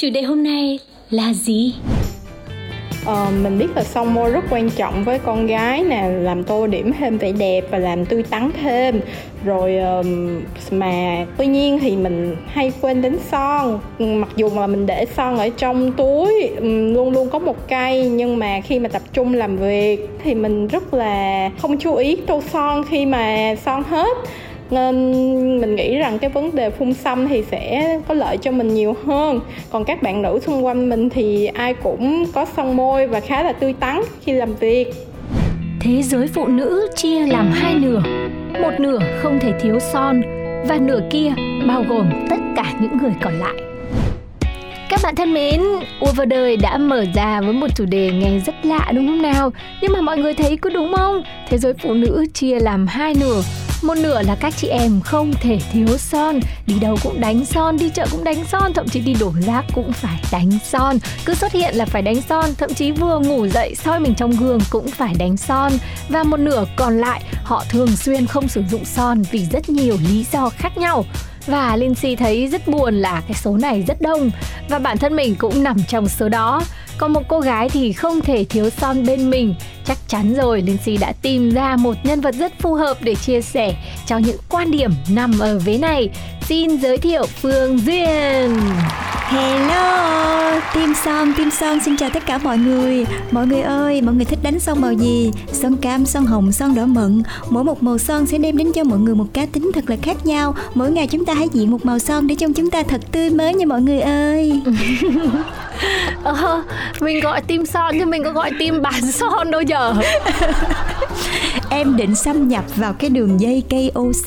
Chủ đề hôm nay là gì? Ờ, mình biết là son môi rất quan trọng với con gái nè làm tô điểm thêm vẻ đẹp và làm tươi tắn thêm. Rồi um, mà tuy nhiên thì mình hay quên đến son. Mặc dù mà mình để son ở trong túi luôn luôn có một cây nhưng mà khi mà tập trung làm việc thì mình rất là không chú ý tô son khi mà son hết nên mình nghĩ rằng cái vấn đề phun xăm thì sẽ có lợi cho mình nhiều hơn. Còn các bạn nữ xung quanh mình thì ai cũng có son môi và khá là tươi tắn khi làm việc. Thế giới phụ nữ chia làm hai nửa. Một nửa không thể thiếu son Và nửa kia bao gồm tất cả những người còn lại. Các bạn thân mến, Ua vào đời đã mở ra với một chủ đề nghe rất lạ đúng không nào? Nhưng mà mọi người thấy có đúng không? Thế giới phụ nữ chia làm hai nửa một nửa là các chị em không thể thiếu son. Đi đâu cũng đánh son, đi chợ cũng đánh son Thậm chí đi đổ rác cũng phải đánh son. Cứ xuất hiện là phải đánh son Thậm chí vừa ngủ dậy soi mình trong gương cũng phải đánh son. Và một nửa còn lại họ thường xuyên không sử dụng son Vì rất nhiều lý do khác nhau. Và Lindsay thấy rất buồn là cái số này rất đông. Và bản thân mình cũng nằm trong số đó. Còn một cô gái thì không thể thiếu son bên mình. Chắc chắn rồi, Lindsay đã tìm ra một nhân vật rất phù hợp để chia sẻ cho những quan điểm nằm ở vế này. Xin giới thiệu Phương Duyên. Hello, Tim Son, Tim Son xin chào tất cả mọi người Mọi người ơi, mọi người thích đánh son màu gì? Son cam, son hồng, son đỏ mận Mỗi một màu son sẽ đem đến cho mọi người một cá tính thật là khác nhau Mỗi ngày chúng ta hãy diện một màu son để trông chúng ta thật tươi mới nha mọi người ơi Ờ, mình gọi tim son chứ mình có gọi tim bán son đâu giờ. Em định xâm nhập vào cái đường dây KOC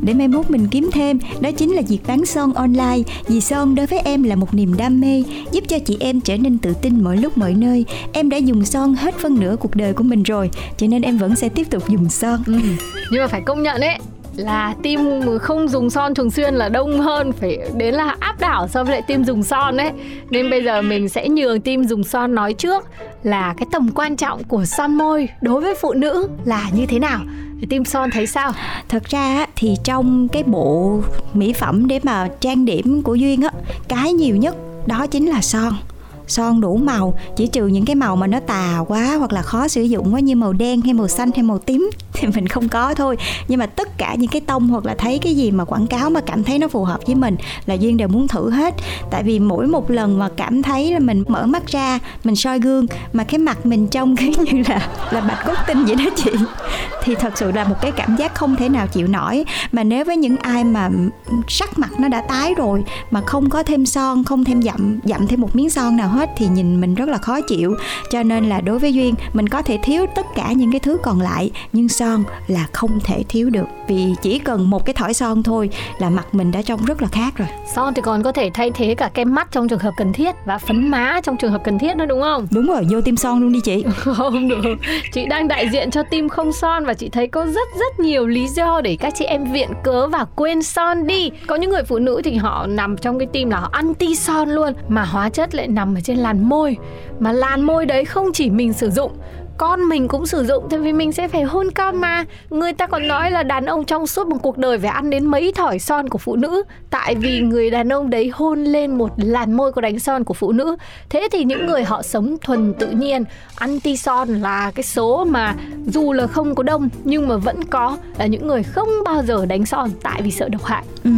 Để mai mốt mình kiếm thêm, Đó chính là việc bán son online Vì son đối với em là một niềm đam mê, Giúp cho chị em trở nên tự tin mọi lúc mọi nơi Em đã dùng son hết phân nửa cuộc đời của mình rồi, Cho nên em vẫn sẽ tiếp tục dùng son Ừ. Nhưng mà phải công nhận ấy là tim không dùng son thường xuyên là đông hơn, phải đến là áp đảo so với lại tim dùng son đấy nên bây giờ mình sẽ nhường tim dùng son nói trước là cái tầm quan trọng của son môi đối với phụ nữ là như thế nào. Tim son thấy sao? Thật ra thì trong cái bộ mỹ phẩm để mà trang điểm của Duyên á, Cái nhiều nhất đó chính là son son đủ màu, chỉ trừ những cái màu mà nó tà quá hoặc là khó sử dụng quá như màu đen hay màu xanh hay màu tím thì mình không có thôi. Nhưng mà tất cả những cái tông hoặc là thấy cái gì mà quảng cáo mà cảm thấy nó phù hợp với mình là duyên đều muốn thử hết. Tại vì mỗi một lần mà cảm thấy là mình mở mắt ra, mình soi gương mà cái mặt mình trông cứ như là là bạch cốt tinh vậy đó chị, thì thật sự là một cái cảm giác không thể nào chịu nổi. Mà nếu với những ai mà sắc mặt nó đã tái rồi mà không có thêm son, không thêm dặm dặm thêm một miếng son nào hết thì nhìn mình rất là khó chịu. Cho nên là đối với duyên mình có thể thiếu tất cả những cái thứ còn lại nhưng son là không thể thiếu được. Vì chỉ cần một cái thỏi son thôi là mặt mình đã trông rất là khác rồi. Son thì còn có thể thay thế cả kem mắt trong trường hợp cần thiết và phấn má trong trường hợp cần thiết nữa đúng không? Đúng rồi vô tim son luôn đi chị. Không được. Chị đang đại diện cho team không son và chị thấy có rất rất nhiều lý do để các chị em viện cớ và quên son đi. Có những người phụ nữ thì họ nằm trong cái team là họ anti son luôn mà hóa chất lại nằm ở trên làn môi mà làn môi đấy không chỉ mình sử dụng con mình cũng sử dụng thì vì mình sẽ phải hôn con mà. Người ta còn nói là đàn ông trong suốt một cuộc đời phải ăn đến mấy thỏi son của phụ nữ. Tại vì người đàn ông đấy hôn lên một làn môi có đánh son của phụ nữ. Thế thì những người họ sống thuần tự nhiên anti son là cái số mà dù là không có đông nhưng mà vẫn có là những người không bao giờ đánh son tại vì sợ độc hại. Ừ.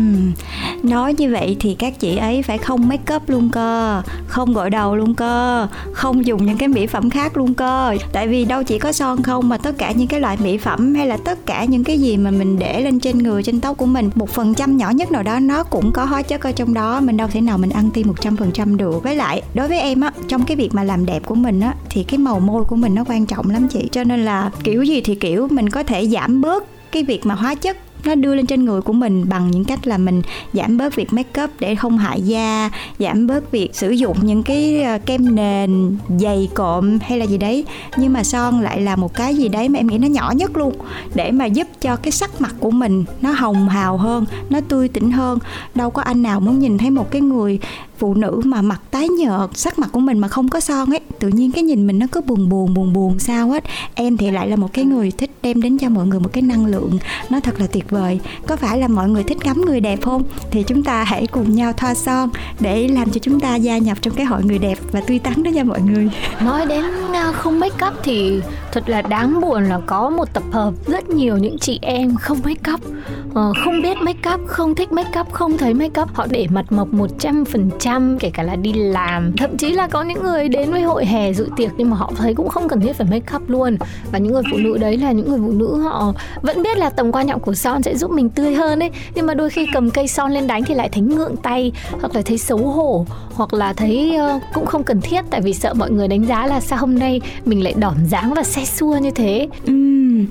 nói như vậy thì các chị ấy phải không make up luôn cơ, không gội đầu luôn cơ, không dùng những cái mỹ phẩm khác luôn cơ. Tại vì vì đâu chỉ có son không mà tất cả những cái loại mỹ phẩm hay là tất cả những cái gì mà mình để lên trên người, trên tóc của mình. Một phần trăm nhỏ nhất nào đó nó cũng có hóa chất ở trong đó, mình đâu thể nào mình ăn ti một trăm phần trăm được. Với lại, đối với em á, trong cái việc mà làm đẹp của mình á, thì cái màu môi của mình nó quan trọng lắm chị. Cho nên là kiểu gì thì kiểu, mình có thể giảm bớt cái việc mà hóa chất nó đưa lên trên người của mình bằng những cách là mình giảm bớt việc make up để không hại da, giảm bớt việc sử dụng những cái ờ, kem nền dày cộm hay là gì đấy. Nhưng mà son lại là một cái gì đấy mà em nghĩ nó nhỏ nhất luôn, để mà giúp cho cái sắc mặt của mình nó hồng hào hơn, nó tươi tỉnh hơn. Đâu có anh nào muốn nhìn thấy một cái người phụ nữ mà mặt tái nhợt, sắc mặt của mình mà không có son ấy, tự nhiên cái nhìn mình nó cứ buồn buồn buồn buồn sao hết. Em thì lại là một cái người thích đem đến cho mọi người một cái năng lượng, nó thật là tuyệt vời. Có phải là mọi người thích ngắm người đẹp không? Thì chúng ta hãy cùng nhau thoa son để làm cho chúng ta gia nhập trong cái hội người đẹp và tươi tắn đó nha mọi người. Nói đến à, không make up thì thật là đáng buồn là có một tập hợp rất nhiều những chị em không make up. Ờ, không biết make up, không thích make up, không thấy make up. Họ để mặt mộc 100% dăm kể cả là đi làm. Thậm chí là có những người đến với hội hè dự tiệc nhưng mà họ thấy cũng không cần thiết phải make up luôn. Và những người phụ nữ đấy là những người phụ nữ họ vẫn biết là tầm quan trọng của son sẽ giúp mình tươi hơn ấy. Nhưng mà đôi khi cầm cây son lên đánh thì lại thấy ngượng tay hoặc là thấy xấu hổ hoặc là thấy uh, cũng không cần thiết. Tại vì sợ mọi người đánh giá là sao hôm nay mình lại đỏm dáng và xe xua như thế. Uhm,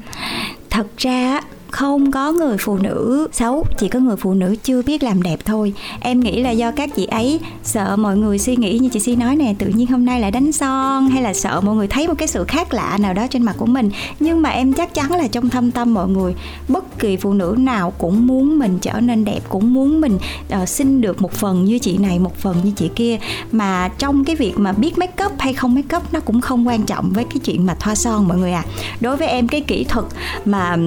thật ra không có người phụ nữ xấu chỉ có người phụ nữ chưa biết làm đẹp thôi. Em nghĩ là do các chị ấy sợ mọi người suy nghĩ như chị si nói nè tự nhiên hôm nay lại đánh son hay là sợ mọi người thấy một cái sự khác lạ nào đó trên mặt của mình. Nhưng mà em chắc chắn là trong thâm tâm mọi người bất kỳ phụ nữ nào cũng muốn mình trở nên đẹp cũng muốn mình ờ, uh, xin được một phần như chị này một phần như chị kia. Mà trong cái việc mà biết make up hay không make up nó cũng không quan trọng với cái chuyện mà thoa son mọi người à. Đối với em cái kỹ thuật mà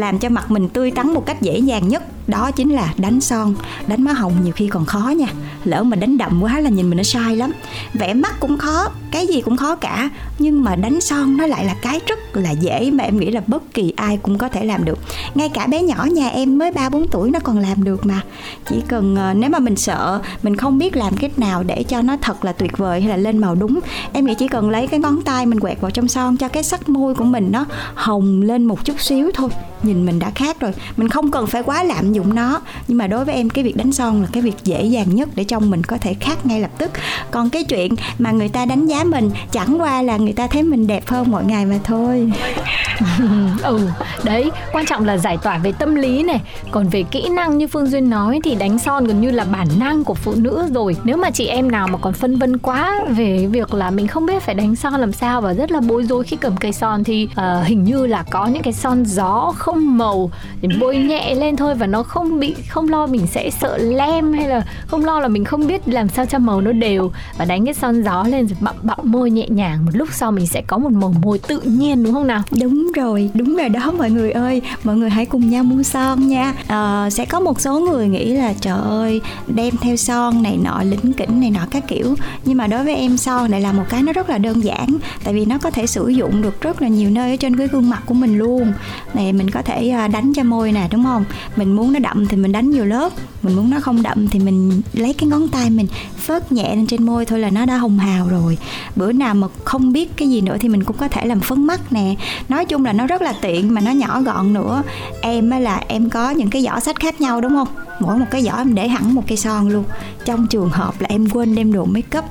làm cho mặt mình tươi tắn một cách dễ dàng nhất đó chính là đánh son. Đánh má hồng nhiều khi còn khó nha. Lỡ mà đánh đậm quá là nhìn mình nó sai lắm. Vẽ mắt cũng khó, cái gì cũng khó cả. Nhưng mà đánh son nó lại là cái rất là dễ mà em nghĩ là bất kỳ ai cũng có thể làm được. Ngay cả bé nhỏ nhà em mới ba, bốn tuổi nó còn làm được mà. Chỉ cần ờ, nếu mà mình sợ, mình không biết làm cách nào để cho nó thật là tuyệt vời hay là lên màu đúng, em nghĩ chỉ cần lấy cái ngón tay mình quẹt vào trong son cho cái sắc môi của mình nó hồng lên một chút xíu thôi. Nhìn mình đã khác rồi. Mình không cần phải quá lạm dụng nó. Nhưng mà đối với em cái việc đánh son là cái việc dễ dàng nhất để trong mình có thể khác ngay lập tức. Còn cái chuyện mà người ta đánh giá mình chẳng qua là người ta thấy mình đẹp hơn mỗi ngày mà thôi. Ừ đấy quan trọng là giải tỏa về tâm lý này. Còn về kỹ năng như phương duyên nói thì đánh son gần như là bản năng của phụ nữ rồi. Nếu mà chị em nào mà còn phân vân quá về việc là mình không biết phải đánh son làm sao và rất là bối rối khi cầm cây son thì uh, hình như là có những cái son gió không màu thì bôi nhẹ lên thôi và nó không bị không lo mình sẽ sợ lem hay là không lo là mình không biết làm sao cho màu nó đều. Và đánh cái son gió lên rồi bặm bặm môi nhẹ nhàng. Một lúc sau mình sẽ có một màu môi tự nhiên đúng không nào? Đúng rồi đúng rồi đó mọi người ơi. Mọi người hãy cùng nhau mua son nha. À, sẽ có một số người nghĩ là trời ơi đem theo son này nọ lĩnh kỉnh này nọ các kiểu. Nhưng mà đối với em son này là một cái nó rất là đơn giản tại vì nó có thể sử dụng được rất là nhiều nơi ở trên cái gương mặt của mình luôn. Này mình có thể ờ, đánh cho môi nè đúng không? Mình muốn nó đậm thì mình đánh nhiều lớp. Mình muốn nó không đậm thì mình lấy cái ngón tay mình phớt nhẹ lên trên môi thôi là nó đã hồng hào rồi. Bữa nào mà không biết cái gì nữa thì mình cũng có thể làm phấn mắt nè. Nói chung là nó rất là tiện mà nó nhỏ gọn nữa. Em á là em có những cái giỏ sách khác nhau, đúng không? Mỗi một cái giỏ em để hẳn một cây son luôn. Trong trường hợp là em quên đem đồ make up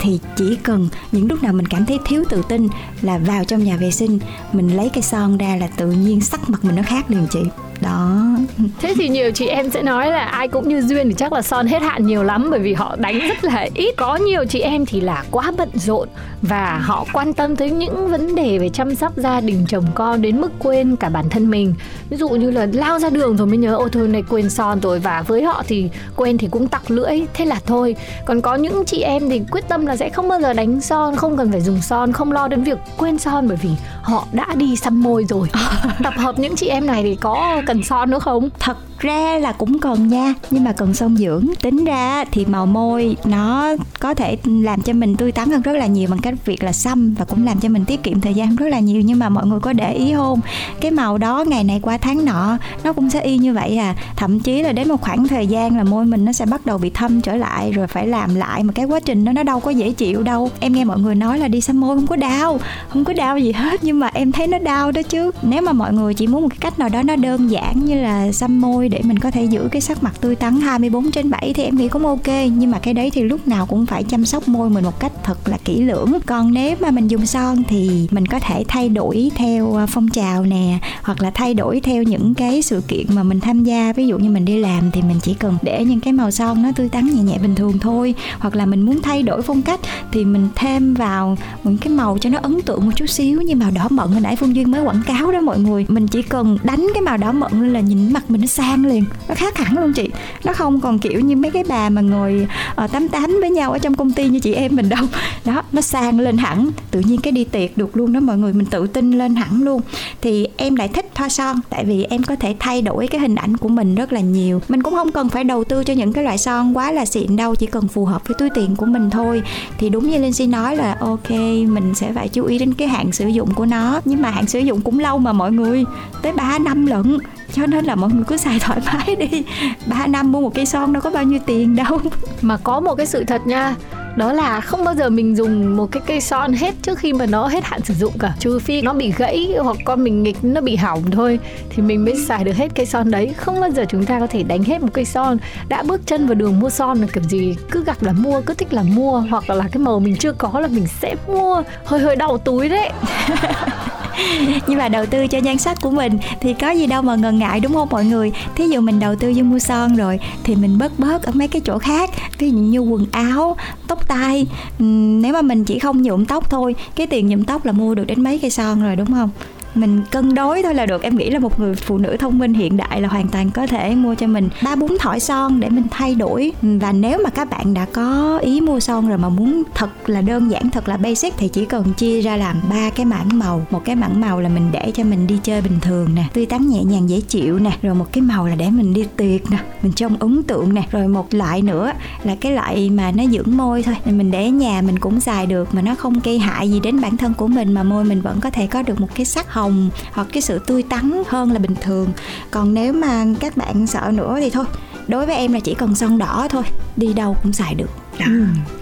thì chỉ cần những lúc nào mình cảm thấy thiếu tự tin là vào trong nhà vệ sinh, mình lấy cây son ra là tự nhiên sắc mặt mình nó khác liền chị đó. Thế thì nhiều chị em sẽ nói là ai cũng như duyên thì chắc là son hết hạn nhiều lắm bởi vì họ đánh rất là ít. Có nhiều chị em thì là quá bận rộn và họ quan tâm tới những vấn đề về chăm sóc gia đình chồng con đến mức quên cả bản thân mình. Ví dụ như là lao ra đường rồi mới nhớ ôi thôi này quên son rồi. Và với họ thì quên thì cũng tặc lưỡi. Thế là thôi. Còn có những chị em thì quyết tâm là sẽ không bao giờ đánh son không cần phải dùng son không lo đến việc quên son bởi vì họ đã đi xăm môi rồi. Tập hợp những chị em này thì có cần son nữa không? Thật ra là cũng cần nha, nhưng mà cần son dưỡng. Tính ra thì màu môi nó có thể làm cho mình tươi tắn hơn rất là nhiều bằng cách việc là xăm và cũng làm cho mình tiết kiệm thời gian rất là nhiều. Nhưng mà mọi người có để ý không? Cái màu đó ngày này qua tháng nọ, nó cũng sẽ y như vậy à. Thậm chí là đến một khoảng thời gian là môi mình nó sẽ bắt đầu bị thâm trở lại, rồi phải làm lại, mà cái quá trình đó nó đâu có dễ chịu đâu. Em nghe mọi người nói là đi xăm môi không có đau, không có đau gì hết, nhưng mà em thấy nó đau đó chứ. Nếu mà mọi người chỉ muốn một cái cách nào đó nó đơn giản giản như là xăm môi để mình có thể giữ cái sắc mặt tươi tắn. 24 trên 7 thì em nghĩ cũng ok, nhưng mà cái đấy thì lúc nào cũng phải chăm sóc môi mình một cách thật là kỹ lưỡng. Còn nếu mà mình dùng son thì mình có thể thay đổi theo à, phong trào nè, hoặc là thay đổi theo những cái sự kiện mà mình tham gia. Ví dụ như mình đi làm thì mình chỉ cần để những cái màu son nó tươi tắn nhẹ nhẹ bình thường thôi, hoặc là mình muốn thay đổi phong cách thì mình thêm vào những cái màu cho nó ấn tượng một chút xíu. Như màu đỏ mận hồi nãy phương duyên mới quảng cáo đó mọi người. Mình chỉ cần đánh cái màu đỏ mận mận là nhìn mặt mình nó sang liền. Nó khác hẳn luôn chị. Nó không còn kiểu như mấy cái bà mà ngồi uh, tám với nhau ở trong công ty như chị em mình đâu. Đó nó sang lên hẳn. Tự nhiên cái đi tiệc được luôn đó mọi người. Mình tự tin lên hẳn luôn. Thì em lại thích thoa son tại vì em có thể thay đổi cái hình ảnh của mình rất là nhiều. Mình cũng không cần phải đầu tư cho những cái loại son quá là xịn đâu chỉ cần phù hợp với túi tiền của mình thôi. Thì đúng như linh si nói là ok mình sẽ phải chú ý đến cái hạn sử dụng của nó. Nhưng mà hạn sử dụng cũng lâu mà mọi người tới 3 năm lận cho nên là mọi người cứ xài thoải mái đi. 3 năm mua một cây son đâu có bao nhiêu tiền đâu. Mà có một cái sự thật nha đó là không bao giờ mình dùng một cái cây son hết trước khi mà nó hết hạn sử dụng cả. Trừ phi nó bị gãy hoặc con mình nghịch nó bị hỏng thôi thì mình mới xài được hết cây son đấy. Không bao giờ chúng ta có thể đánh hết một cây son. Đã bước chân vào đường mua son là kiểu gì cứ gặp là mua cứ thích là mua hoặc là cái màu mình chưa có là mình sẽ mua. Hơi hơi đau túi đấy nhưng mà đầu tư cho nhan sắc của mình thì có gì đâu mà ngần ngại, đúng không mọi người? Thí dụ mình đầu tư vô mua son rồi thì mình bớt bớt ở mấy cái chỗ khác ví dụ như quần áo, tóc tai. Nếu mà mình chỉ không nhuộm tóc thôi, cái tiền nhuộm tóc là mua được đến mấy cây son rồi, đúng không? Mình cân đối thôi là được. Em nghĩ là một người phụ nữ thông minh hiện đại là hoàn toàn có thể mua cho mình ba, bốn thỏi son để mình thay đổi. Và nếu mà các bạn đã có ý mua son rồi mà muốn thật là đơn giản, thật là basic thì chỉ cần chia ra làm ba cái mảng màu. Một cái mảng màu là mình để cho mình đi chơi bình thường nè, tươi tắn nhẹ nhàng dễ chịu nè. Rồi một cái màu là để mình đi tiệc nè, mình trông ấn tượng nè. Rồi một loại nữa là cái loại mà nó dưỡng môi thôi. Mình để nhà mình cũng xài được mà nó không gây hại gì đến bản thân của mình mà môi mình vẫn có thể có được một cái sắc hồng hồng hoặc cái sự tươi tắn hơn là bình thường còn nếu mà các bạn sợ nữa thì thôi đối với em là chỉ cần son đỏ thôi đi đâu cũng xài được đó.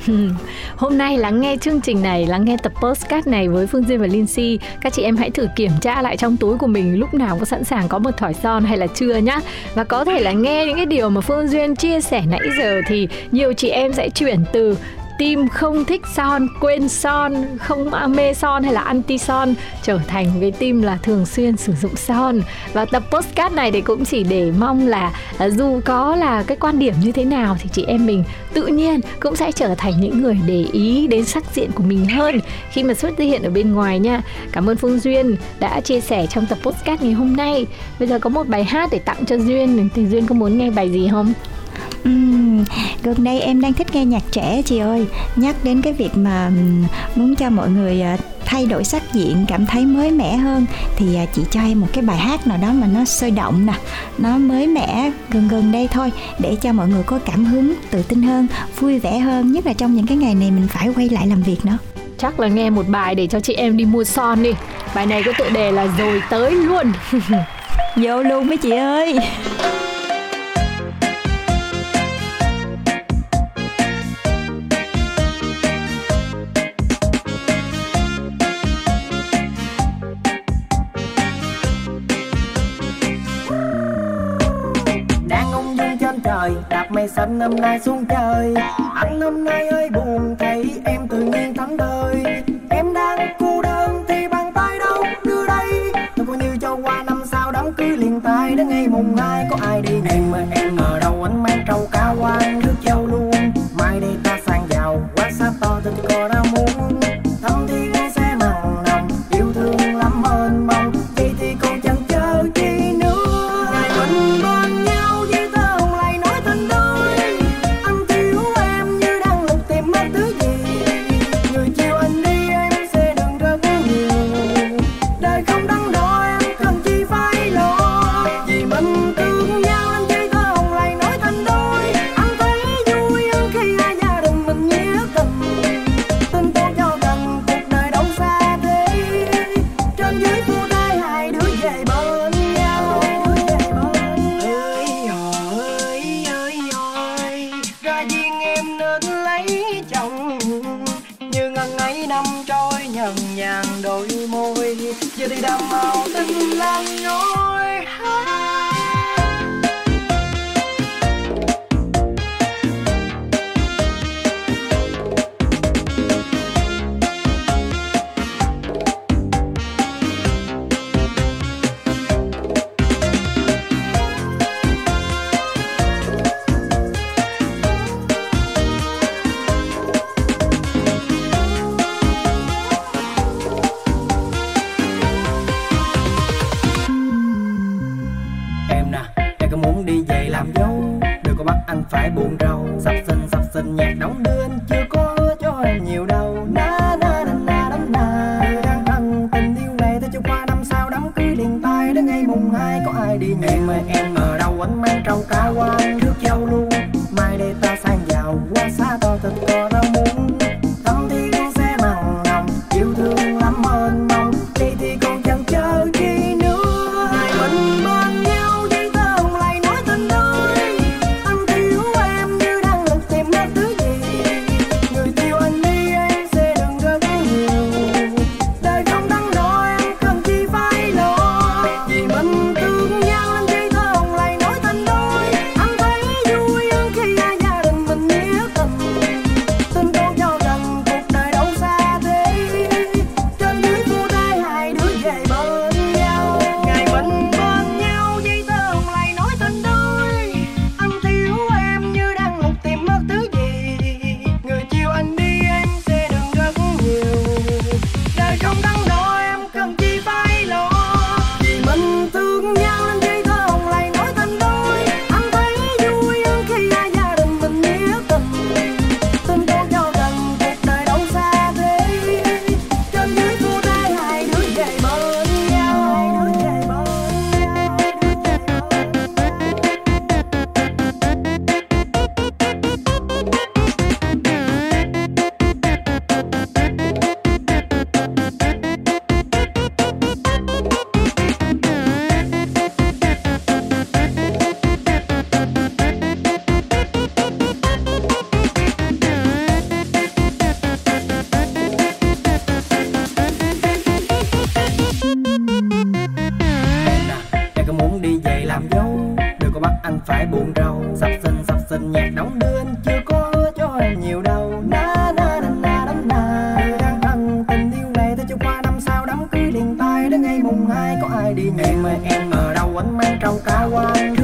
Ừ. Hôm nay lắng nghe chương trình này, lắng nghe tập postcard này với Phương Duyên và Lindsay, các chị em hãy thử kiểm tra lại trong túi của mình lúc nào có sẵn sàng có một thỏi son hay là chưa nhá. Và có thể là nghe những cái điều mà Phương Duyên chia sẻ nãy giờ thì nhiều chị em sẽ chuyển từ tim không thích son, quên son, không mê son hay là anti son trở thành cái tim là thường xuyên sử dụng son. Và tập postcard này thì cũng chỉ để mong là à, dù có là cái quan điểm như thế nào thì chị em mình tự nhiên cũng sẽ trở thành những người để ý đến sắc diện của mình hơn. Khi mà xuất hiện ở bên ngoài nha, cảm ơn phương duyên đã chia sẻ trong tập postcard ngày hôm nay. Bây giờ có một bài hát để tặng cho duyên, thì duyên có muốn nghe bài gì không? Uhm, gần đây em đang thích nghe nhạc trẻ chị ơi. Nhắc đến cái việc mà muốn cho mọi người à, thay đổi sắc diện cảm thấy mới mẻ hơn thì à, chị cho em một cái bài hát nào đó mà nó sôi động nè nó mới mẻ gần gần đây thôi để cho mọi người có cảm hứng tự tin hơn vui vẻ hơn nhất là trong những cái ngày này mình phải quay lại làm việc nữa. Chắc là nghe một bài để cho chị em đi mua son đi. Bài này có tựa đề là rồi tới luôn vô luôn mấy chị ơi mây xanh năm nay xuống trời, anh năm nay hơi buồn thấy em tự nhiên thắm đời. Em đang cô đơn thì bàn tay đâu đưa đây. Tôi coi như cho qua năm sau đám cưới liền tay đến ngày mùng hai có ai đi em mà em ở đâu anh mang trâu đi nhẹ mà em ở đâu ánh mang trong cá quan.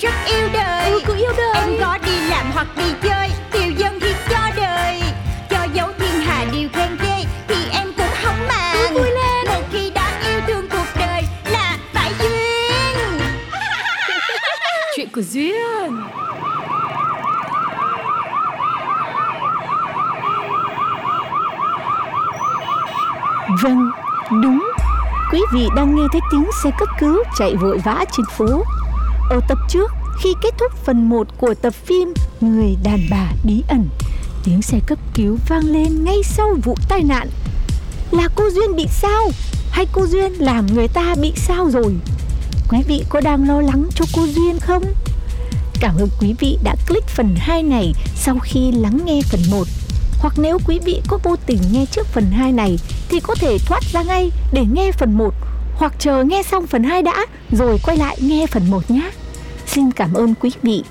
rất yêu đời Ừ cứ yêu đời Em có đi làm hoặc đi chơi Tiêu dân thì cho đời Cho dấu thiên hà điều khen ghê Thì em cũng không màng Cứ vui lên. Một khi đã yêu thương cuộc đời Là phải duyên Chuyện của Duyên Vâng, đúng. Quý vị đang nghe thấy tiếng xe cấp cứu chạy vội vã trên phố. Ở tập trước, khi kết thúc phần 1 của tập phim Người đàn bà bí ẩn, tiếng xe cấp cứu vang lên ngay sau vụ tai nạn. Là cô Duyên bị sao? Hay cô Duyên làm người ta bị sao rồi? Quý vị có đang lo lắng cho cô Duyên không? Cảm ơn quý vị đã click phần 2 này sau khi lắng nghe phần 1. Hoặc nếu quý vị có vô tình nghe trước phần 2 này thì có thể thoát ra ngay để nghe phần 1 hoặc chờ nghe xong phần 2 đã rồi quay lại nghe phần 1 nhé. Xin cảm ơn quý vị.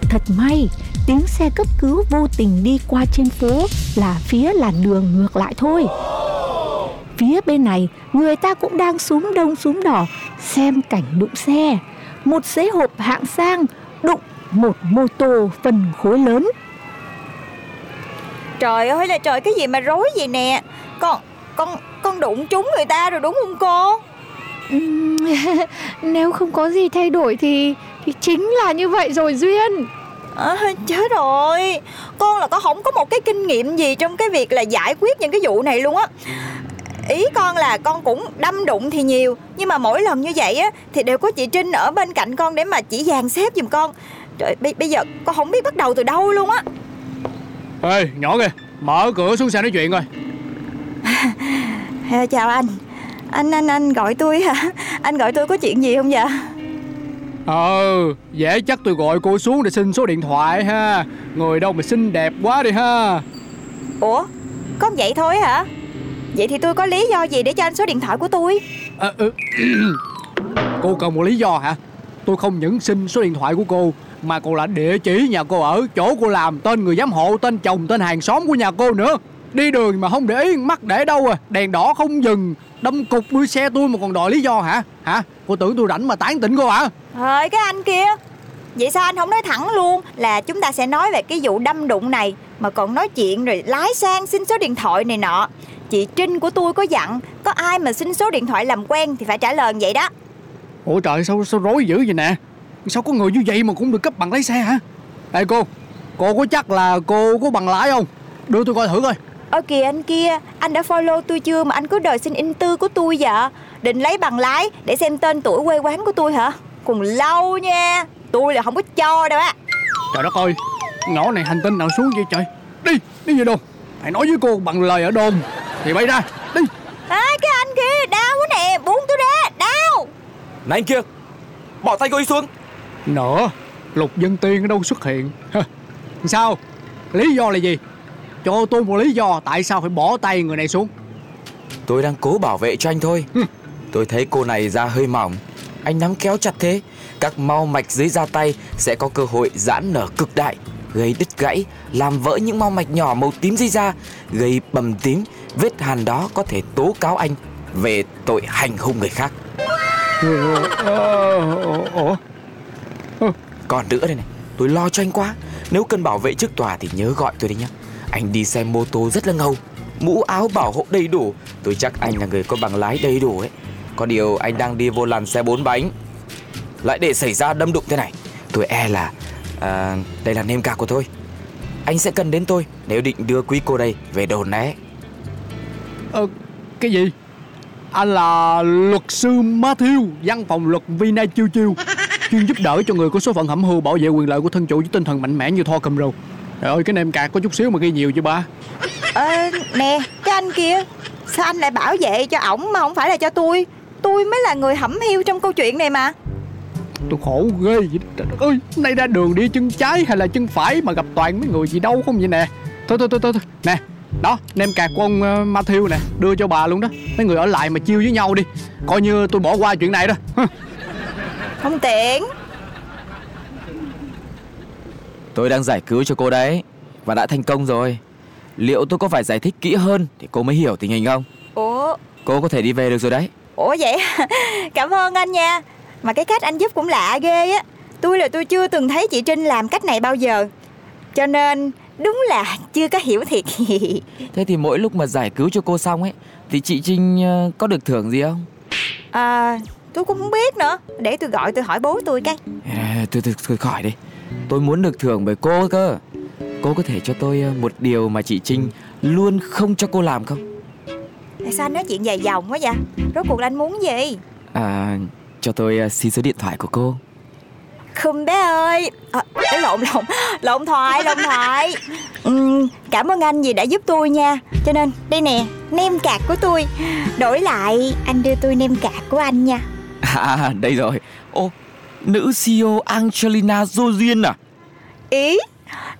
Thật may, tiếng xe cấp cứu vô tình đi qua trên phố là phía làn đường ngược lại thôi. Phía bên này, người ta cũng đang xuống đông xuống đỏ xem cảnh đụng xe. Một xế hộp hạng sang đụng một mô tô phân khối lớn Trời ơi là trời cái gì mà rối vậy nè Con con con đụng trúng người ta rồi đúng không cô Nếu không có gì thay đổi thì thì chính là như vậy rồi Duyên. à, Chết rồi. Con là có không có một cái kinh nghiệm gì trong cái việc là giải quyết những cái vụ này luôn á. Ý con là con cũng đâm đụng thì nhiều Nhưng mà mỗi lần như vậy á Thì đều có chị Trinh ở bên cạnh con để mà chỉ dàn xếp giùm con. Trời bây, bây giờ con không biết bắt đầu từ đâu luôn á. Ê nhỏ kìa Mở cửa xuống xe nói chuyện coi. À, Chào anh Anh anh anh gọi tôi hả? Anh gọi tôi có chuyện gì không vậy? Ờ Dễ chắc tôi gọi cô xuống để xin số điện thoại ha. Người đâu mà xinh đẹp quá đi ha. Ủa có vậy thôi hả? Vậy thì tôi có lý do gì để cho anh số điện thoại của tôi? À, ừ. Cô cần một lý do hả? Tôi không những xin số điện thoại của cô Mà còn là địa chỉ nhà cô ở Chỗ cô làm Tên người giám hộ Tên chồng Tên hàng xóm của nhà cô nữa. Đi đường mà không để ý mắt để đâu à? Đèn đỏ không dừng Đâm cục đuôi xe tôi mà còn đòi lý do hả? Hả? Cô tưởng tôi rảnh mà tán tỉnh cô hả? Thôi cái anh kia. Vậy sao anh không nói thẳng luôn Là chúng ta sẽ nói về cái vụ đâm đụng này Mà còn nói chuyện rồi lái sang xin số điện thoại này nọ. Chị Trinh của tôi có dặn Có ai mà xin số điện thoại làm quen Thì phải trả lời vậy đó. Ủa trời sao sao rối dữ vậy nè? Sao có người như vậy mà cũng được cấp bằng lái xe hả? Ê cô Cô có chắc là cô có bằng lái không? Đưa tôi coi thử coi Ơ kìa anh kia Anh đã follow tôi chưa mà anh cứ đòi xin in tư của tôi vậy? Định lấy bằng lái Để xem tên tuổi quê quán của tôi hả? Còn lâu nha Tôi là không có cho đâu á. Trời đất ơi Nhỏ này hành tinh nào xuống vậy trời? Đi Đi về đồn. Hãy nói với cô bằng lời ở đồn. Thì bay ra Đi. À, Cái anh kia đau quá nè Buông tôi ra Đau. Này anh kia Bỏ tay cô ấy xuống. Nữa Lục dân tiên ở đâu xuất hiện. Sao? Lý do là gì Cho tôi một lý do Tại sao phải bỏ tay người này xuống. Tôi đang cố bảo vệ cho anh thôi. Ừ. Tôi thấy cô này da hơi mỏng. Anh nắm kéo chặt thế. Các mau mạch dưới da tay Sẽ có cơ hội giãn nở cực đại Gây đứt gãy Làm vỡ những mau mạch nhỏ màu tím dưới da Gây bầm tím. Vết hàn đó có thể tố cáo anh Về tội hành hung người khác. Còn nữa đây này Tôi lo cho anh quá. Nếu cần bảo vệ trước tòa thì nhớ gọi tôi đi nhé anh đi xe mô tô rất là ngầu Mũ áo bảo hộ đầy đủ. Tôi chắc anh là người có bằng lái đầy đủ ấy. Có điều anh đang đi vô làn xe bốn bánh. Lại để xảy ra đâm đụng thế này Tôi e là à, Đây là nêm cạc của tôi. Anh sẽ cần đến tôi Nếu định đưa quý cô đây về đồn né Ờ, cái gì? Anh là luật sư Matthew, văn phòng luật Vina Chiêu Chiêu. chuyên giúp đỡ cho người có số phận hẩm hưu bảo vệ quyền lợi của thân chủ với tinh thần mạnh mẽ như Thor cầm râu. Trời ơi cái nem cạc có chút xíu mà ghi nhiều chứ ba? Ờ nè cái anh kia. Sao anh lại bảo vệ cho ổng mà không phải là cho tôi? Tôi mới là người hẩm hiu trong câu chuyện này mà. Tôi khổ ghê vậy. Trời ơi Nay ra đường đi chân trái hay là chân phải Mà gặp toàn mấy người gì đâu không vậy nè? Thôi thôi thôi thôi, thôi. Nè đó nem cạc của ông uh, Matthew nè Đưa cho bà luôn đó. Mấy người ở lại mà chiêu với nhau đi. Coi như tôi bỏ qua chuyện này đó. Không tiện Tôi đang giải cứu cho cô đấy. Và đã thành công rồi. Liệu tôi có phải giải thích kỹ hơn Thì cô mới hiểu tình hình không? Ủa? Cô có thể đi về được rồi đấy. Ủa vậy? Cảm ơn anh nha. Mà cái cách anh giúp cũng lạ ghê á. Tôi là tôi chưa từng thấy chị Trinh làm cách này bao giờ. Cho nên đúng là chưa có hiểu thiệt. Thế thì mỗi lúc mà giải cứu cho cô xong ấy Thì chị Trinh ờ, có được thưởng gì không? À tôi cũng không biết nữa. Để tôi gọi tôi hỏi bố tôi cái. À, Tôi, tôi, tôi khỏi đi Tôi muốn được thưởng bởi cô cơ. Cô có thể cho tôi ờ, một điều mà chị Trinh Luôn không cho cô làm không? Tại sao anh nói chuyện dài dòng quá vậy? Rốt cuộc là anh muốn gì? À cho tôi ờ, xin số điện thoại của cô. Khum bé ơi! À, Lộn lộn Lộn thoại lộn thoại. Ừm, Cảm ơn anh vì đã giúp tôi nha. Cho nên đây nè Nem cạc của tôi. Đổi lại anh đưa tôi nem cạc của anh nha. À đây rồi. Ô nữ CEO Angelina Jolie à? Ý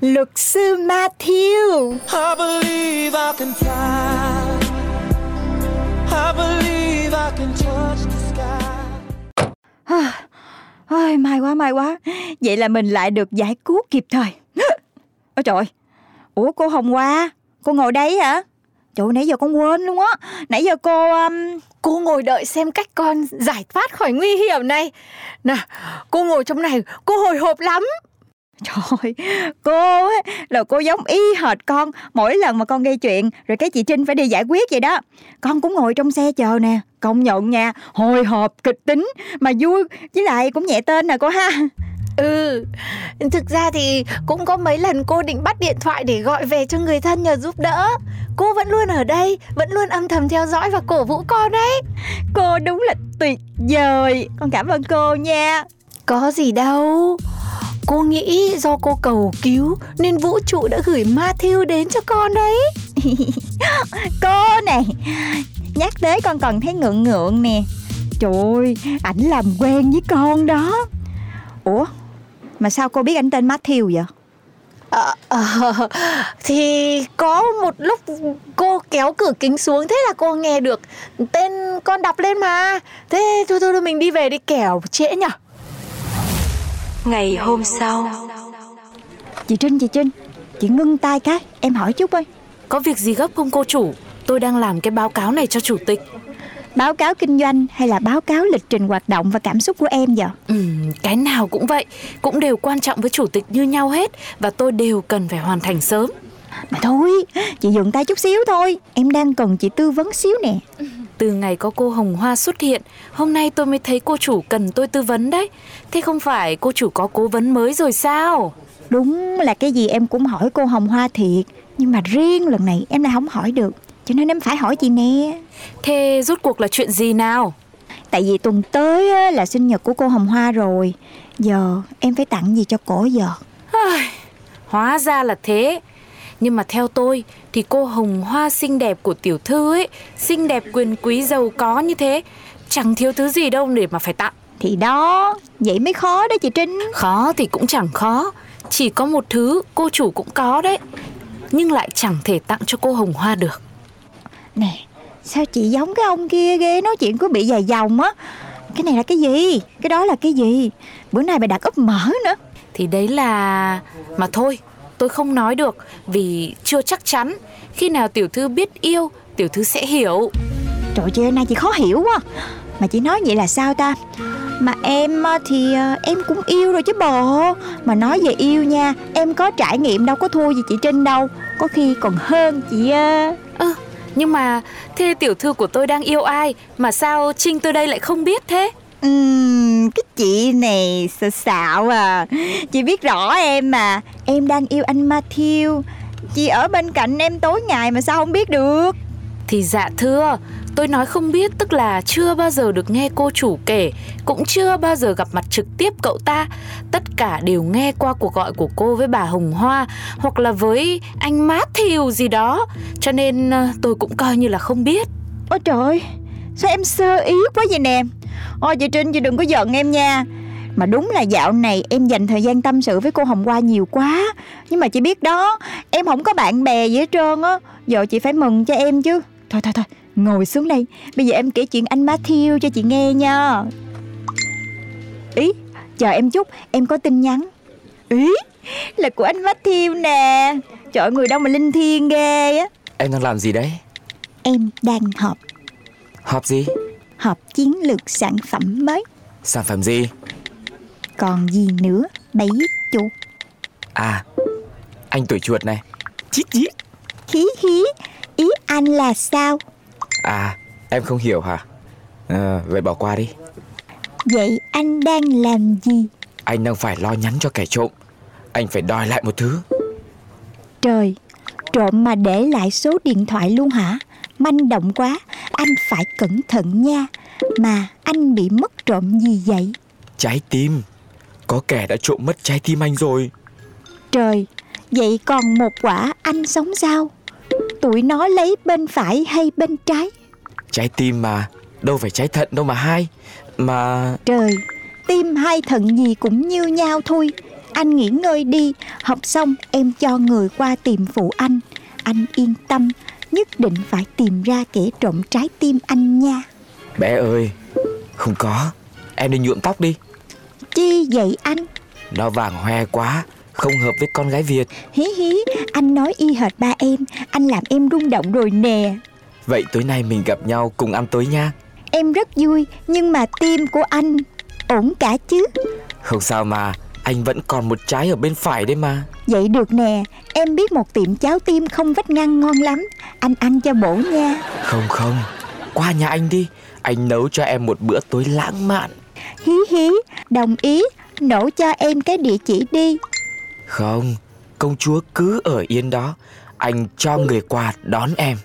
Luật sư Matthew. I believe I can fly. I believe I can touch the sky. Ôi, may quá may quá. Vậy là mình lại được giải cứu kịp thời. Ôi trời Ủa cô Hồng Hoa Cô ngồi đấy hả Trời ơi, nãy giờ con quên luôn á. Nãy giờ cô um... Cô ngồi đợi xem cách con giải thoát khỏi nguy hiểm này. Nè, cô ngồi trong này Cô hồi hộp lắm. Trời cô ấy, là cô giống y hệt con Mỗi lần mà con gây chuyện Rồi cái chị Trinh phải đi giải quyết vậy đó. Con cũng ngồi trong xe chờ nè Công nhận nha Hồi hộp kịch tính Mà vui Với lại cũng nhẹ tên nè cô ha. Ừ. Thực ra thì cũng có mấy lần cô định bắt điện thoại Để gọi về cho người thân nhờ giúp đỡ. Cô vẫn luôn ở đây Vẫn luôn âm thầm theo dõi và cổ vũ con đấy Cô đúng là tuyệt vời. Con cảm ơn cô nha. Có gì đâu. Cô nghĩ do cô cầu cứu Nên vũ trụ đã gửi Matthew đến cho con đấy. Cô này Nhắc tới con còn thấy ngượng ngượng nè. Trời ơi Ảnh làm quen với con đó. Ủa Mà sao cô biết anh tên Matthew vậy? Ờ, ờ, thì có một lúc cô kéo cửa kính xuống thế là cô nghe được tên con đọc lên mà. Thế thôi thôi, thôi mình đi về đi kẻo trễ nhở Ngày hôm sau. Chị Trinh chị Trinh Chị ngưng tay cái Em hỏi chút ơi. Có việc gì gấp không cô chủ? Tôi đang làm cái báo cáo này cho chủ tịch Báo cáo kinh doanh hay là báo cáo lịch trình hoạt động và cảm xúc của em vậy? Ừm, cái nào cũng vậy Cũng đều quan trọng với chủ tịch như nhau hết Và tôi đều cần phải hoàn thành sớm. Mà thôi, chị dừng tay chút xíu thôi Em đang cần chị tư vấn xíu nè. Từ ngày có cô Hồng Hoa xuất hiện Hôm nay tôi mới thấy cô chủ cần tôi tư vấn đấy. Thế không phải cô chủ có cố vấn mới rồi sao? Đúng là cái gì em cũng hỏi cô Hồng Hoa thiệt Nhưng mà riêng lần này em lại không hỏi được Cho nên em phải hỏi chị nè. Thế rốt cuộc là chuyện gì nào? Tại vì tuần tới là sinh nhật của cô Hồng Hoa rồi. Giờ em phải tặng gì cho cổ giờ? Hóa ra là thế. Nhưng mà theo tôi Thì cô hồng hoa xinh đẹp của tiểu thư ấy Xinh đẹp quyền quý giàu có như thế Chẳng thiếu thứ gì đâu để mà phải tặng. Thì đó, vậy mới khó đó chị Trinh. Khó thì cũng chẳng khó Chỉ có một thứ cô chủ cũng có đấy Nhưng lại chẳng thể tặng cho cô hồng hoa được Nè, sao chị giống cái ông kia ghê? Nói chuyện cứ bị dài dòng á. Cái này là cái gì? Cái đó là cái gì? Bữa nay bà đặt úp mỡ nữa. Thì đấy là... Mà thôi, tôi không nói được Vì chưa chắc chắn. Khi nào tiểu thư biết yêu Tiểu thư sẽ hiểu. Trời ơi, nay chị khó hiểu quá. Mà chị nói vậy là sao ta? Mà em á, thì à, em cũng yêu rồi chứ bộ. Mà nói về yêu nha Em có trải nghiệm đâu có thua gì chị Trinh đâu. Có khi còn hơn chị. Ơ, nhưng mà thế tiểu thư của tôi đang yêu ai? Mà sao Trinh tôi đây lại không biết thế? Ừm, cái chị này sợ xạo à. Chị biết rõ em mà. Em đang yêu anh Matthew. Chị ở bên cạnh em tối ngày mà sao không biết được? Thì dạ thưa Tôi nói không biết tức là chưa bao giờ được nghe cô chủ kể Cũng chưa bao giờ gặp mặt trực tiếp cậu ta. Tất cả đều nghe qua cuộc gọi của cô với bà Hồng Hoa Hoặc là với anh Matthew gì đó. Cho nên ờ, tôi cũng coi như là không biết. Ôi trời ơi, Sao em sơ ý quá vậy nè? Ôi chị Trinh chị đừng có giận em nha. Mà đúng là dạo này em dành thời gian tâm sự với cô Hồng Hoa nhiều quá. Nhưng mà chị biết đó Em không có bạn bè gì hết trơn á. Giờ chị phải mừng cho em chứ. Thôi thôi thôi Ngồi xuống đây. Bây giờ em kể chuyện anh Matthew cho chị nghe nha. Ý Chờ em chút Em có tin nhắn. Ý Là của anh Matthew nè. Trời người đâu mà linh thiêng ghê á. Em đang làm gì đấy? Em đang họp. Họp gì? Họp chiến lược sản phẩm mới. Sản phẩm gì? Còn gì nữa? Bấy chuột À Anh tuổi chuột này. Chít chít Hí hí. Ý anh là sao À em không hiểu hả? À, Vậy bỏ qua đi. Vậy anh đang làm gì? Anh đang phải lo nhắn cho kẻ trộm. Anh phải đòi lại một thứ. Trời Trộm mà để lại số điện thoại luôn hả? Manh động quá Anh phải cẩn thận nha. Mà anh bị mất trộm gì vậy? Trái tim. Có kẻ đã trộm mất trái tim anh rồi. Trời Vậy còn một quả anh sống sao? Tụi nó lấy bên phải hay bên trái Trái tim mà Đâu phải trái thận đâu mà hai Mà Trời Tim hay thận gì cũng như nhau thôi. Anh nghỉ ngơi đi Học xong em cho người qua tìm phụ anh. Anh yên tâm Nhất định phải tìm ra kẻ trộm trái tim anh nha. Bé ơi Không có Em đi nhuộm tóc đi. Chi vậy anh? Nó vàng hoe quá Không hợp với con gái Việt. Hí hí Anh nói y hệt ba em. Anh làm em rung động rồi nè Vậy tối nay mình gặp nhau cùng ăn tối nha. Em rất vui Nhưng mà tim của anh Ổn cả chứ. Không sao mà Anh vẫn còn một trái ở bên phải đấy mà. Vậy được nè Em biết một tiệm cháo tim không vách ngăn ngon lắm. Anh ăn cho bổ nha. Không không Qua nhà anh đi. Anh nấu cho em một bữa tối lãng mạn. Hí hí Đồng ý Nổ cho em cái địa chỉ đi. Không Công chúa cứ ở yên đó. Anh cho người qua đón em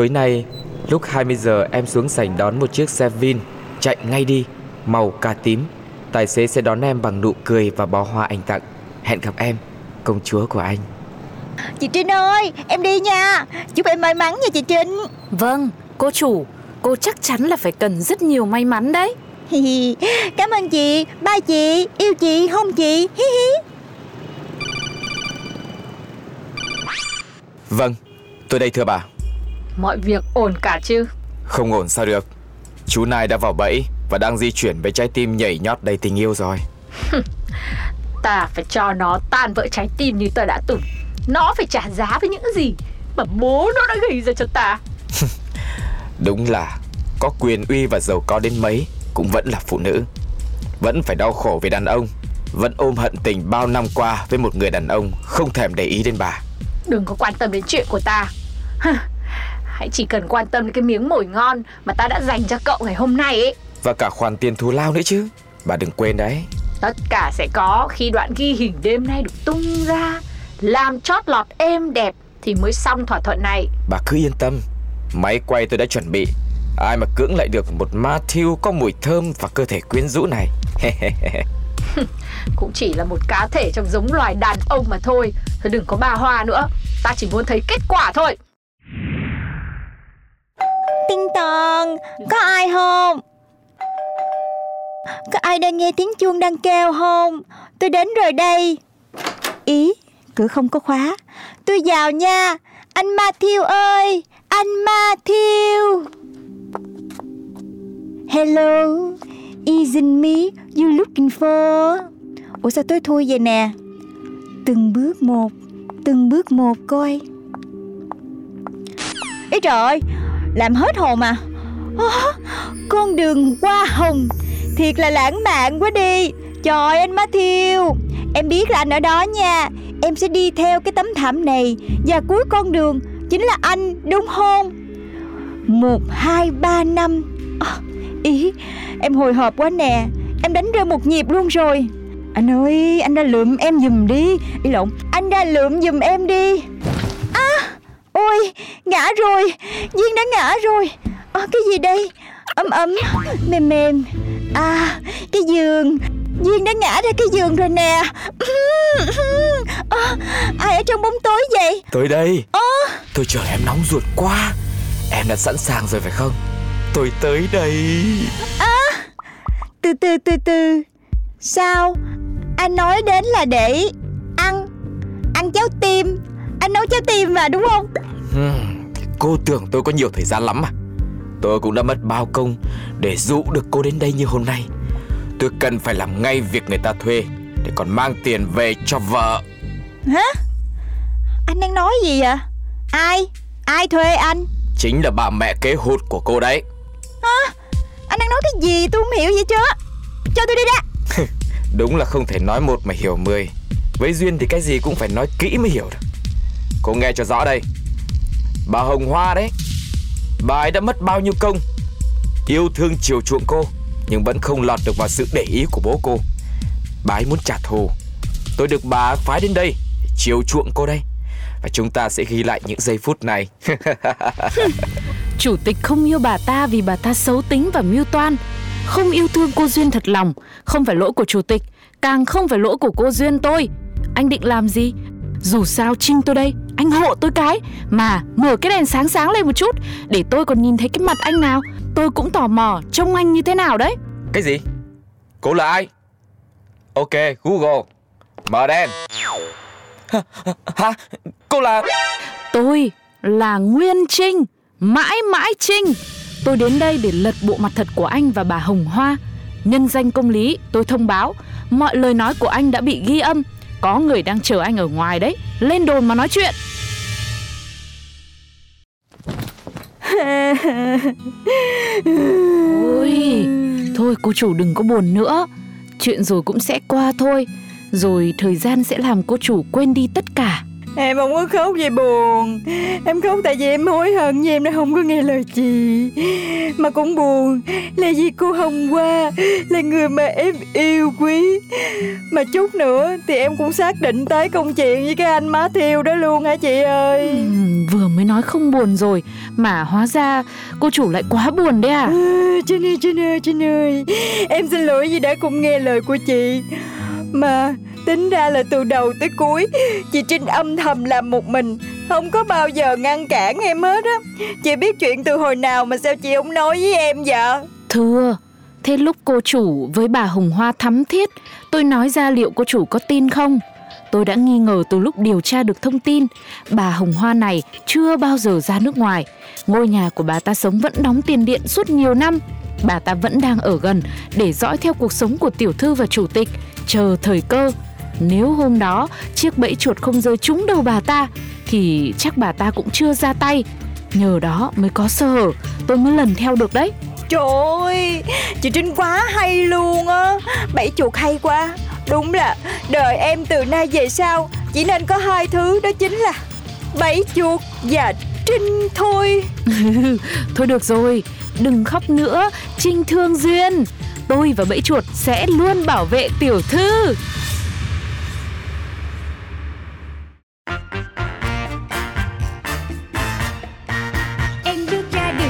Tối nay Lúc 20 giờ em xuống sảnh đón một chiếc xe Vin Chạy ngay đi Màu cà tím. Tài xế sẽ đón em bằng nụ cười và bó hoa anh tặng. Hẹn gặp em Công chúa của anh. Chị Trinh ơi Em đi nha. Chúc em may mắn nha chị Trinh. Vâng, cô chủ Cô chắc chắn là phải cần rất nhiều may mắn đấy. Cảm ơn chị. Ba chị Yêu chị không chị. Hi hi. Vâng Tôi đây thưa bà Mọi việc ổn cả chứ? Không ổn sao được. Chú Nai đã vào bẫy Và đang di chuyển với trái tim nhảy nhót đầy tình yêu rồi. Ta phải cho nó tan vỡ trái tim như ta đã từng. Nó phải trả giá với những gì Mà bố nó đã gây ra cho ta. Đúng là Có quyền uy và giàu có đến mấy Cũng vẫn là phụ nữ. Vẫn phải đau khổ về đàn ông. Vẫn ôm hận tình bao năm qua Với một người đàn ông không thèm để ý đến bà. Đừng có quan tâm đến chuyện của ta Hãy chỉ cần quan tâm đến cái miếng mồi ngon Mà ta đã dành cho cậu ngày hôm nay ấy. Và cả khoản tiền thù lao nữa chứ. Bà đừng quên đấy. Tất cả sẽ có khi đoạn ghi hình đêm nay được tung ra. Làm chót lọt êm đẹp Thì mới xong thỏa thuận này. Bà cứ yên tâm. Máy quay tôi đã chuẩn bị. Ai mà cưỡng lại được một Matthew có mùi thơm và cơ thể quyến rũ này. Cũng chỉ là một cá thể trong giống loài đàn ông mà thôi. Thôi đừng có bà hoa nữa. Ta chỉ muốn thấy kết quả thôi Tinh tần Có ai không? Có ai đang nghe tiếng chuông đang kêu không? Tôi đến rồi đây. Ý, Cửa không có khóa. Tôi vào nha. Anh Matthew ơi, Anh Matthew. Hello Isn't me you looking for? Ủa sao tôi thui vậy nè? Từng bước một, Từng bước một coi. Ý trời ơi làm hết hồn mà. Oh, Con đường hoa hồng. Thiệt là lãng mạn quá đi. Trời anh Matthew. Em biết là anh ở đó nha. Em sẽ đi theo cái tấm thảm này. Và cuối con đường Chính là anh đúng không? Một, hai, ba năm. Oh, Ý Em hồi hộp quá nè. Em đánh rơi một nhịp luôn rồi. Anh ơi anh ra lượm em giùm đi. Ý lộn Anh ra lượm giùm em đi. Ôi ngã rồi. Duyên đã ngã rồi. À, Cái gì đây? Ấm ấm Mềm mềm. À cái giường. Duyên đã ngã ra cái giường rồi nè. À, Ai ở trong bóng tối vậy? Tới đây. À, Tôi chờ em nóng ruột quá. Em đã sẵn sàng rồi phải không? Tôi tới đây. Từ từ từ từ. Sao? Anh nói đến là để Ăn. Ăn cháo tim. Anh nấu cháo tim mà đúng không hmm, Cô tưởng tôi có nhiều thời gian lắm à? Tôi cũng đã mất bao công Để dụ được cô đến đây như hôm nay. Tôi cần phải làm ngay việc người ta thuê Để còn mang tiền về cho vợ. Hả? Anh đang nói gì vậy? Ai? Ai thuê anh? Chính là bà mẹ kế hụt của cô đấy. Anh đang nói cái gì? Tôi không hiểu gì chứ Cho tôi đi ra Đúng là không thể nói một mà hiểu mười. Với Duyên thì cái gì cũng phải nói kỹ mới hiểu được. Cô nghe cho rõ đây Bà Hồng Hoa đấy. Bà ấy đã mất bao nhiêu công. Yêu thương chiều chuộng cô, Nhưng vẫn không lọt được vào sự để ý của bố cô. Bà ấy muốn trả thù. Tôi được bà phái đến đây Chiều chuộng cô đây. Và chúng ta sẽ ghi lại những giây phút này. Chủ tịch không yêu bà ta vì bà ta xấu tính và mưu toan. Không yêu thương cô Duyên thật lòng. Không phải lỗi của chủ tịch, Càng không phải lỗi của cô Duyên tôi. Anh định làm gì? Dù sao Trinh tôi đây. Anh hộ tôi cái Mà mở cái đèn sáng sáng lên một chút Để tôi còn nhìn thấy cái mặt anh nào Tôi cũng tò mò trông anh như thế nào đấy Cái gì? Cô là ai? Ok, Google Mở đèn Hả? Hả? Cô là... Tôi là Nguyên Trinh Mãi mãi Trinh Tôi đến đây để lật bộ mặt thật của anh và bà Hồng Hoa Nhân danh công lý tôi thông báo Mọi lời nói của anh đã bị ghi âm có người đang chờ anh ở ngoài đấy. Lên đồn mà nói chuyện. Ôi, Thôi cô chủ đừng có buồn nữa. Chuyện rồi cũng sẽ qua thôi. Rồi thời gian sẽ làm cô chủ quên đi tất cả. Em không có khóc vì buồn. Em khóc tại vì em hối hận vì em đã không có nghe lời chị. Mà cũng buồn là vì cô Hồng Hoa Là người mà em yêu quý. Mà chút nữa thì em cũng xác định tới công chuyện với cái anh má thiêu đó luôn hả chị ơi? Ừm, Vừa mới nói không buồn rồi Mà hóa ra cô chủ lại quá buồn đấy à? À, Trinh ơi, Trinh ơi, Trinh ơi Em xin lỗi vì đã không nghe lời của chị. Mà tính ra là từ đầu tới cuối, Chị Trinh âm thầm làm một mình. Không có bao giờ ngăn cản em hết á. Chị biết chuyện từ hồi nào mà sao chị không nói với em vậy? Thưa, Thế lúc cô chủ với bà Hồng Hoa thắm thiết, Tôi nói ra liệu cô chủ có tin không? Tôi đã nghi ngờ từ lúc điều tra được thông tin, Bà Hồng Hoa này chưa bao giờ ra nước ngoài. Ngôi nhà của bà ta sống vẫn đóng tiền điện suốt nhiều năm. Bà ta vẫn đang ở gần để dõi theo cuộc sống của tiểu thư và chủ tịch, Chờ thời cơ nếu hôm đó chiếc bẫy chuột không rơi trúng đầu bà ta Thì chắc bà ta cũng chưa ra tay. Nhờ đó mới có sơ hở. Tôi mới lần theo được đấy. Trời ơi Chị Trinh quá hay luôn á. Bảy chuột hay quá. Đúng là đời em từ nay về sau Chỉ nên có hai thứ đó chính là Bảy chuột và Trinh thôi. Thôi được rồi, đừng khóc nữa, Trinh thương Duyên. Tôi và Bẫy Chuột sẽ luôn bảo vệ tiểu thư.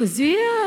đời